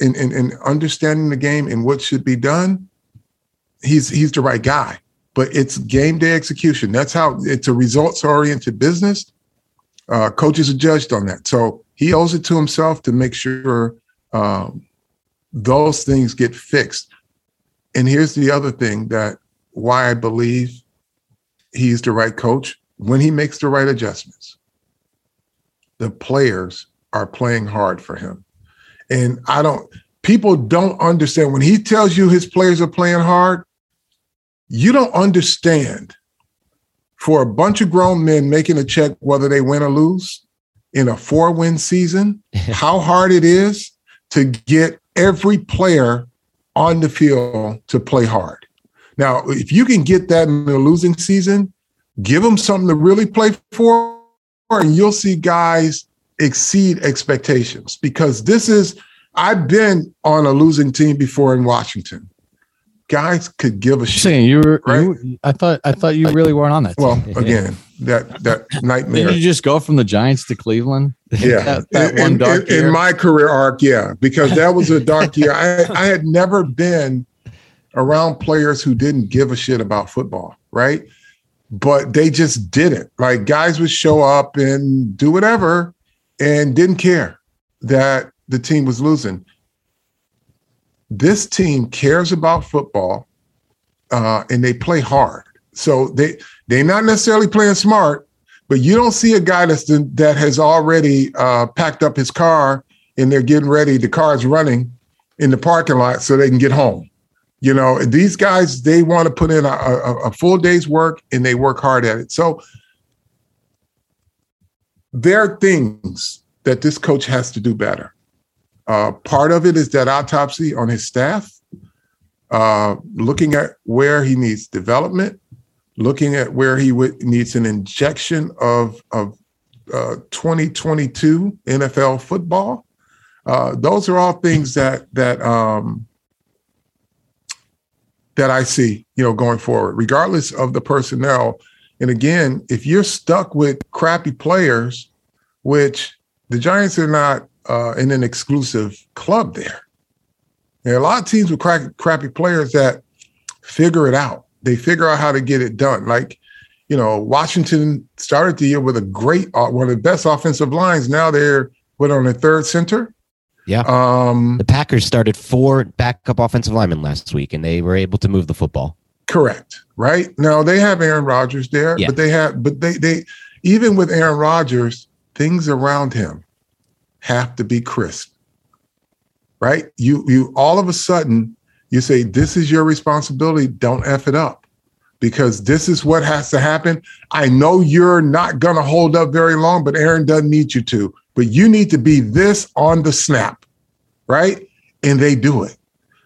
Speaker 2: in, in, in understanding the game and what should be done, he's he's the right guy. But it's game day execution. That's how it's a results oriented business. Uh, coaches are judged on that. So he owes it to himself to make sure um, those things get fixed. And here's the other thing that why I believe he's the right coach when he makes the right adjustments. The players are playing hard for him. And I don't, people don't understand when he tells you his players are playing hard, you don't understand for a bunch of grown men making a check whether they win or lose in a four win season, [laughs] how hard it is to get every player on the field to play hard. Now, if you can get that in a losing season, give them something to really play for, and you'll see guys exceed expectations because this is, I've been on a losing team before in Washington. Guys could give a shit.
Speaker 1: Saying you were,
Speaker 2: right?
Speaker 1: you, I thought, I thought you really weren't on that.
Speaker 2: Well, [laughs] again, that that nightmare.
Speaker 1: Didn't you just go from the Giants to Cleveland? [laughs]
Speaker 2: Yeah,
Speaker 1: that, that
Speaker 2: in,
Speaker 1: one dark
Speaker 2: in,
Speaker 1: year.
Speaker 2: in my career arc, yeah, because that was a dark year. I, [laughs] I had never been around players who didn't give a shit about football, right? But they just didn't. Like guys would show up and do whatever and didn't care that the team was losing. This team cares about football uh, and they play hard. So they they're not necessarily playing smart, but you don't see a guy that's that has already uh, packed up his car and they're getting ready. The car's running in the parking lot so they can get home. You know, these guys they want to put in a, a, a full day's work and they work hard at it. So there are things that this coach has to do better. Uh, part of it is that autopsy on his staff, uh, looking at where he needs development, looking at where he would, needs an injection of of uh, 2022 NFL football. Uh, those are all things that that um, that I see, you know, going forward, regardless of the personnel. And again, if you're stuck with crappy players, which the Giants are not uh, in an exclusive club there. There are a lot of teams with crappy players that figure it out. They figure out how to get it done. Like, you know, Washington started the year with a great, uh, one of the best offensive lines. Now they're what on the third center.
Speaker 3: Yeah.
Speaker 2: Um,
Speaker 3: the Packers started four backup offensive linemen last week, and they were able to move the football.
Speaker 2: Correct. Right now they have Aaron Rodgers there,
Speaker 3: Yeah.
Speaker 2: but they have, but they they even with Aaron Rodgers, things around him have to be crisp. Right? You you all of a sudden you say this is your responsibility. Don't f it up because this is what has to happen. I know you're not going to hold up very long, but Aaron doesn't need you to. But you need to be this on the snap, right? And they do it,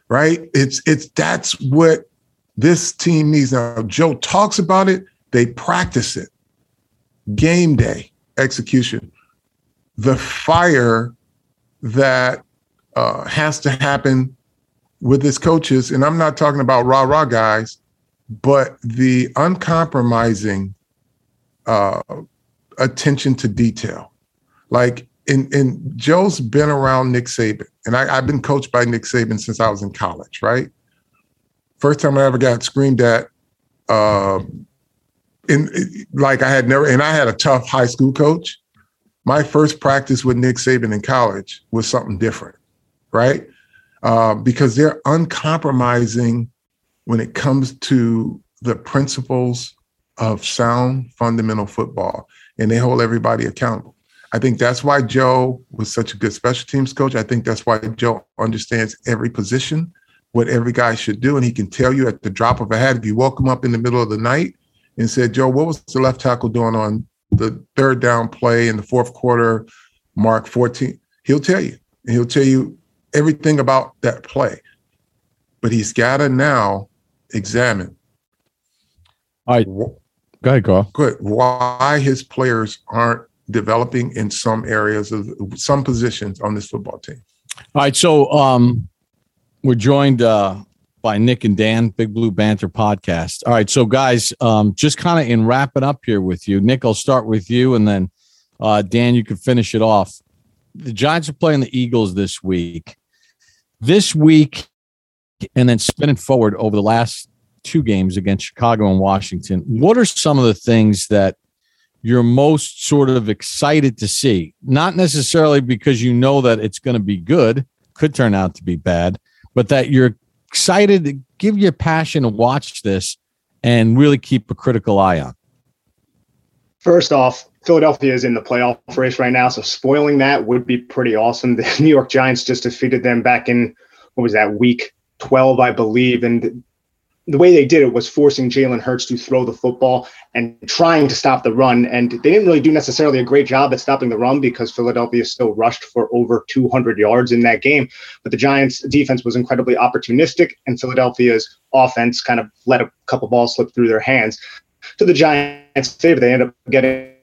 Speaker 2: right? It's it's that's what this team needs now. Joe talks about it. They practice it. Game day execution. The fire that uh, has to happen with his coaches, and I'm not talking about rah rah guys, but the uncompromising uh, attention to detail. Like, in, in Joe's been around Nick Saban, and I, I've been coached by Nick Saban since I was in college, right? First time I ever got screamed at, uh, in like I had never, and I had a tough high school coach. My first practice with Nick Saban in college was something different, right? Uh, because they're uncompromising when it comes to the principles of sound fundamental football, and they hold everybody accountable. I think that's why Joe was such a good special teams coach. I think that's why Joe understands every position, what every guy should do, and he can tell you at the drop of a hat. If you woke him up in the middle of the night and said, "Joe, what was the left tackle doing on the third down play in the fourth quarter, mark 14?" He'll tell you, and he'll tell you everything about that play. But he's got to now examine
Speaker 1: All right. Go ahead, Carl.
Speaker 2: Good. Why his players aren't developing in some areas of some positions on this football team.
Speaker 1: All right. So um, we're joined uh, by Nick and Dan, Big Blue Banter podcast. All right. So, guys, um, just kind of in wrapping up here with you, Nick, I'll start with you, and then uh, Dan, you can finish it off. The Giants are playing the Eagles this week. This week, and then spinning forward over the last two games against Chicago and Washington, what are some of the things that you're most sort of excited to see? Not necessarily because you know that it's going to be good, could turn out to be bad, but that you're excited to give your passion to watch this and really keep a critical eye on.
Speaker 4: First off, Philadelphia is in the playoff race right now, so spoiling that would be pretty awesome. [laughs] The New York Giants just defeated them back in what was that week 12, I believe, and the way they did it was forcing Jalen Hurts to throw the football and trying to stop the run. And they didn't really do necessarily a great job at stopping the run because Philadelphia still rushed for over 200 yards in that game. But the Giants' defense was incredibly opportunistic, and Philadelphia's offense kind of let a couple balls slip through their hands. To the Giants' favor, they end up getting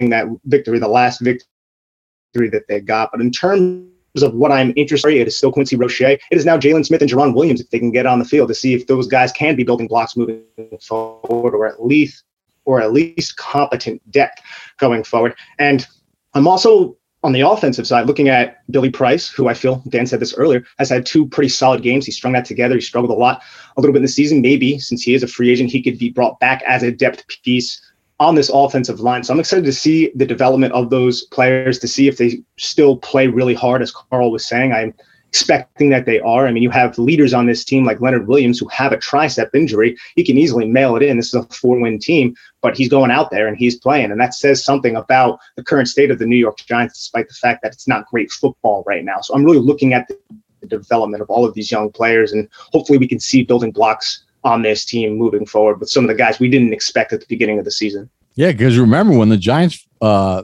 Speaker 4: that victory, the last victory that they got. But in terms of what I'm interested in, it is still Quincy Roche. It is now Jaylon Smith and Jarren Williams if they can get on the field to see if those guys can be building blocks moving forward, or at least or at least competent depth going forward. And I'm also on the offensive side looking at Billy Price, who I feel Dan said this earlier has had two pretty solid games. He strung that together. He struggled a lot, a little bit in the season. Maybe since he is a free agent, he could be brought back as a depth piece on this offensive line. So I'm excited to see the development of those players to see if they still play really hard, as Carl was saying. I'm expecting that they are. I mean, you have leaders on this team like Leonard Williams who have a tricep injury. He can easily mail it in. This is a four win team, but he's going out there and he's playing. And that says something about the current state of the New York Giants, despite the fact that it's not great football right now. So I'm really looking at the, development of all of these young players, and hopefully we can see building blocks on this team moving forward with some of the guys we didn't expect at the beginning of the season.
Speaker 1: Yeah, because remember when the Giants uh,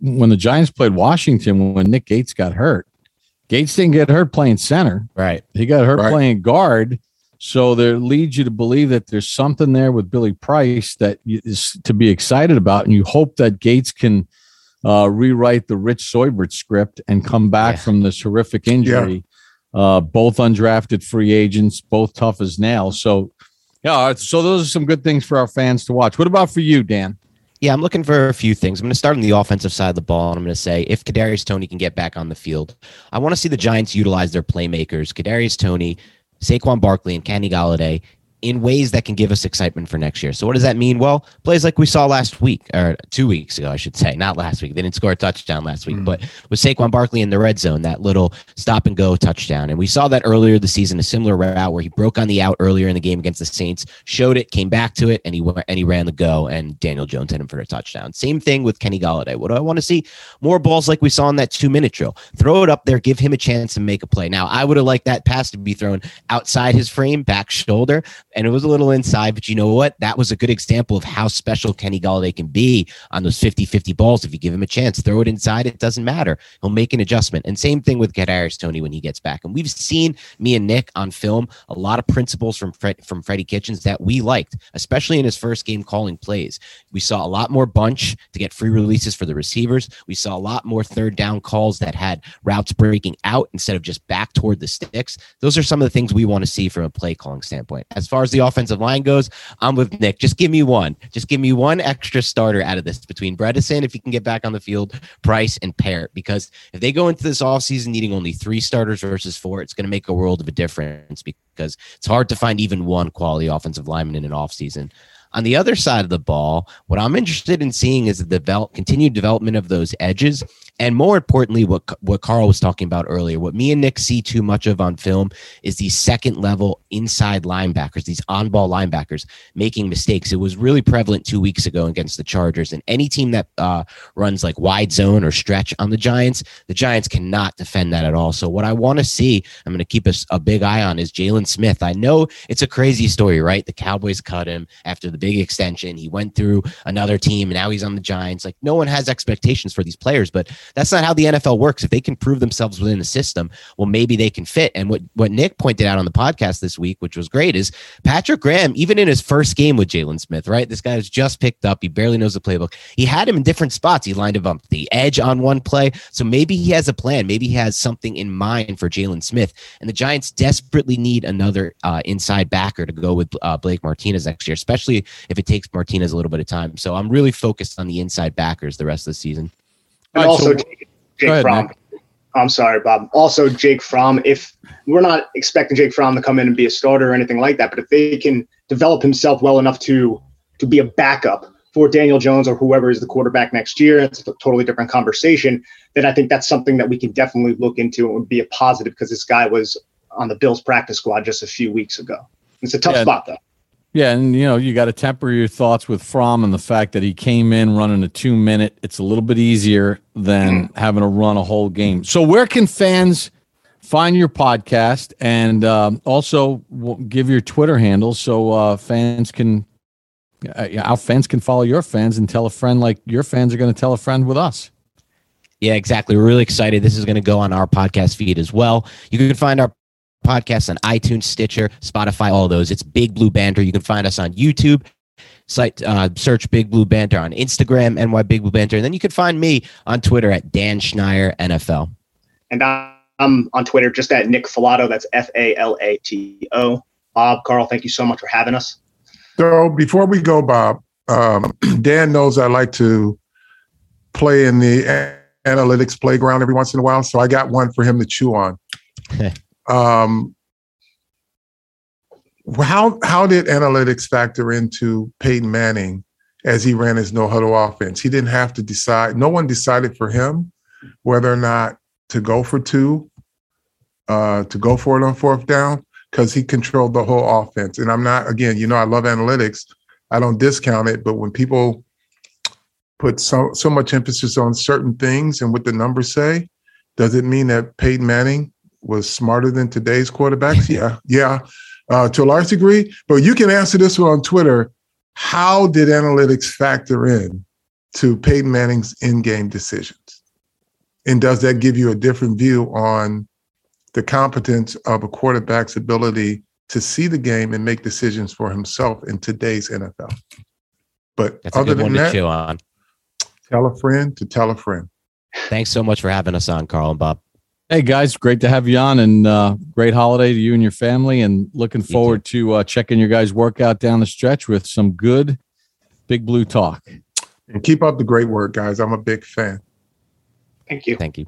Speaker 1: when the Giants played Washington when Nick Gates got hurt, Gates didn't get hurt playing center.
Speaker 3: Right.
Speaker 1: He got hurt
Speaker 2: Right.
Speaker 1: playing guard. So there leads you to believe that there's something there with Billy Price that is to be excited about, and you hope that Gates can uh, rewrite the Rich Seubert script and come back
Speaker 3: Yeah.
Speaker 1: from this horrific injury. Uh, both undrafted free agents, both tough as nails. So, yeah, so those are some good things for our fans to watch. What about for you, Dan?
Speaker 3: Yeah, I'm looking for a few things. I'm going to start on the offensive side of the ball, and I'm going to say if Kadarius Toney can get back on the field, I want to see the Giants utilize their playmakers, Kadarius Toney, Saquon Barkley, and Kenny Golladay in ways that can give us excitement for next year. So what does that mean? Well, plays like we saw last week or two weeks ago, I should say, not last week. They didn't score a touchdown last week, hmm. but with Saquon Barkley in the red zone, that little stop and go touchdown. And we saw that earlier this season, a similar route where he broke on the out earlier in the game against the Saints, showed it, came back to it, and he went and he ran the go, and Daniel Jones hit him for a touchdown. Same thing with Kenny Golladay. What do I want to see? More balls like we saw in that two minute drill. Throw it up there, give him a chance to make a play. Now, I would have liked that pass to be thrown outside his frame, back shoulder, and it was a little inside, but you know what? That was a good example of how special Kenny Golladay can be on those 50 50 balls. If you give him a chance, throw it inside, it doesn't matter. He'll make an adjustment. And same thing with Kadarius Toney when he gets back. And we've seen me and Nick on film a lot of principles from Fred, from Freddie Kitchens that we liked, especially in his first game calling plays. We saw a lot more bunch to get free releases for the receivers. We saw a lot more third down calls that had routes breaking out instead of just back toward the sticks. Those are some of the things we want to see from a play calling standpoint. As far as the offensive line goes, I'm with Nick. Just give me one. Just give me one extra starter out of this between Bredeson, if he can get back on the field, Price, and Peart. Because if they go into this offseason needing only three starters versus four, it's going to make a world of a difference because it's hard to find even one quality offensive lineman in an offseason. On the other side of the ball, what I'm interested in seeing is the develop, continued development of those edges, and more importantly, what what Carl was talking about earlier. What me and Nick see too much of on film is these second level inside linebackers, these on ball linebackers making mistakes. It was really prevalent two weeks ago against the Chargers, and any team that uh, runs like wide zone or stretch on the Giants, the Giants cannot defend that at all. So what I want to see, I'm going to keep a big eye on is Jaylon Smith. I know it's a crazy story, right? The Cowboys cut him after the big extension. He went through another team, and now he's on the Giants. Like no one has expectations for these players, but That's not how the NFL works. If they can prove themselves within the system, well, maybe they can fit. And what, what Nick pointed out on the podcast this week, which was great, is Patrick Graham, even in his first game with Jaylon Smith, right? This guy was just picked up. He barely knows the playbook. He had him in different spots. He lined him up the edge on one play. So maybe he has a plan. Maybe he has something in mind for Jaylon Smith. And the Giants desperately need another uh, inside backer to go with uh, Blake Martinez next year, especially if it takes Martinez a little bit of time. So I'm really focused on the inside backers the rest of the season.
Speaker 4: And
Speaker 1: right,
Speaker 4: also,
Speaker 1: so-
Speaker 4: Jake, Jake
Speaker 1: ahead,
Speaker 4: Fromm.
Speaker 1: Nick.
Speaker 4: I'm sorry, Bob. Also, Jake Fromm. If we're not expecting Jake Fromm to come in and be a starter or anything like that, but if they can develop himself well enough to to be a backup for Daniel Jones or whoever is the quarterback next year, it's a totally different conversation. Then I think that's something that we can definitely look into and would be a positive because this guy was on the Bills practice squad just a few weeks ago. It's a tough
Speaker 1: Yeah.
Speaker 4: spot though.
Speaker 1: Yeah, and you know you got to temper your thoughts with Fromm and the fact that he came in running a two minute. It's a little bit easier than having to run a whole game. So where can fans find your podcast and um, also w- give your Twitter handle so uh, fans can uh, our fans can follow your fans and tell a friend like your fans are going to tell a friend with us.
Speaker 3: Yeah, exactly. We're really excited. This is going to go on our podcast feed as well. You can find our podcast on iTunes, Stitcher, Spotify, all those. It's Big Blue Banter. You can find us on YouTube. Site uh, search Big Blue Banter on Instagram, NY Big Blue Banter, and then you can find me on Twitter at Dan Schneier NFL.
Speaker 4: And I'm on Twitter just at Nick Falato. That's F A L A T O. Bob, Carl, thank you so much for having us.
Speaker 2: So before we go, Bob, um, [clears throat] Dan knows I like to play in the a- analytics playground every once in a while. So I got one for him to chew on. [laughs] um, how how did analytics factor into Peyton Manning as he ran his no huddle offense? He didn't have to decide. No one decided for him whether or not to go for two, uh, to go for it on fourth down because he controlled the whole offense. And I'm not, again, you know, I love analytics. I don't discount it, but when people put so so much emphasis on certain things and what the numbers say, does it mean that Peyton Manning was smarter than today's quarterbacks? yeah, yeah, uh, to a large degree. But you can answer this one on Twitter. How did analytics factor in to Peyton Manning's in-game decisions? And does that give you a different view on the competence of a quarterback's ability to see the game and make decisions for himself in today's NFL. But
Speaker 3: That's
Speaker 2: other than that, tell a friend to tell a friend.
Speaker 3: Thanks so much for having us on, Carl and Bob.
Speaker 1: Hey guys, great to have you on, and uh, great holiday to you and your family. And looking forward to uh, checking your guys' workout down the stretch with some good Big Blue talk.
Speaker 2: And keep up the great work, guys. I'm a big fan.
Speaker 4: Thank you.
Speaker 3: Thank you.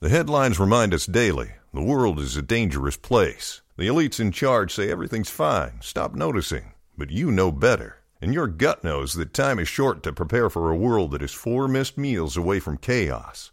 Speaker 6: The headlines remind us daily the world is a dangerous place. The elites in charge say everything's fine, stop noticing. But you know better. And your gut knows that time is short to prepare for a world that is four missed meals away from chaos.